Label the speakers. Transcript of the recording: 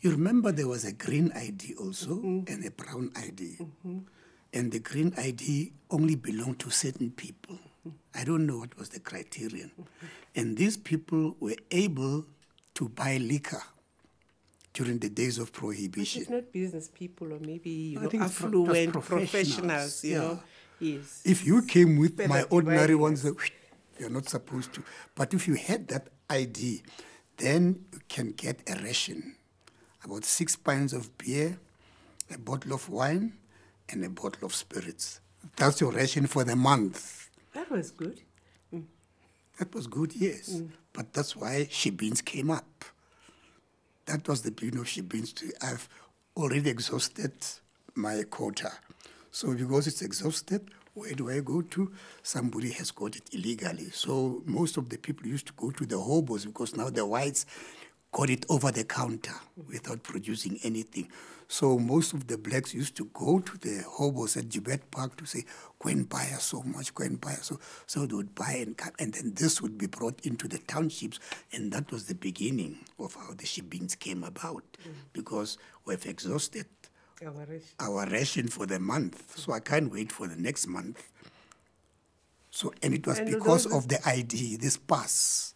Speaker 1: You remember there was a green ID also mm-hmm. and a brown ID. Mm-hmm. And the green ID only belonged to certain people. Mm-hmm. I don't know what was the criterion. And these people were able to buy liquor during the days of prohibition.
Speaker 2: It's not business people or maybe you know
Speaker 1: pro-
Speaker 2: affluent professionals,
Speaker 1: professionals,
Speaker 2: you
Speaker 1: yeah.
Speaker 2: know. Yes.
Speaker 1: If you came with
Speaker 2: People
Speaker 1: my ordinary ones, you're not supposed to. But if you had that ID, then you can get a ration about six pints of beer, a bottle of wine, and a bottle of spirits. That's your ration for the month.
Speaker 2: That was good. Mm.
Speaker 1: That was good, yes. Mm. But that's why Shebeens came up. That was the beginning of Shebeens. to- I've already exhausted my quota. So because it's exhausted, where do I go to? Somebody has got it illegally. So most of the people used to go to the hobos because now the whites got it over the counter without producing anything. So most of the blacks used to go to the hobos at Joubert Park to say, go and buy us so much, go and buy us so. So they would buy and come, and then this would be brought into the townships, and that was the beginning of how the shebeens came about, mm. because we've exhausted
Speaker 2: Our ration.
Speaker 1: our ration for the month, so I can't wait for the next month. So, and it was
Speaker 2: And
Speaker 1: because of the ID, this pass.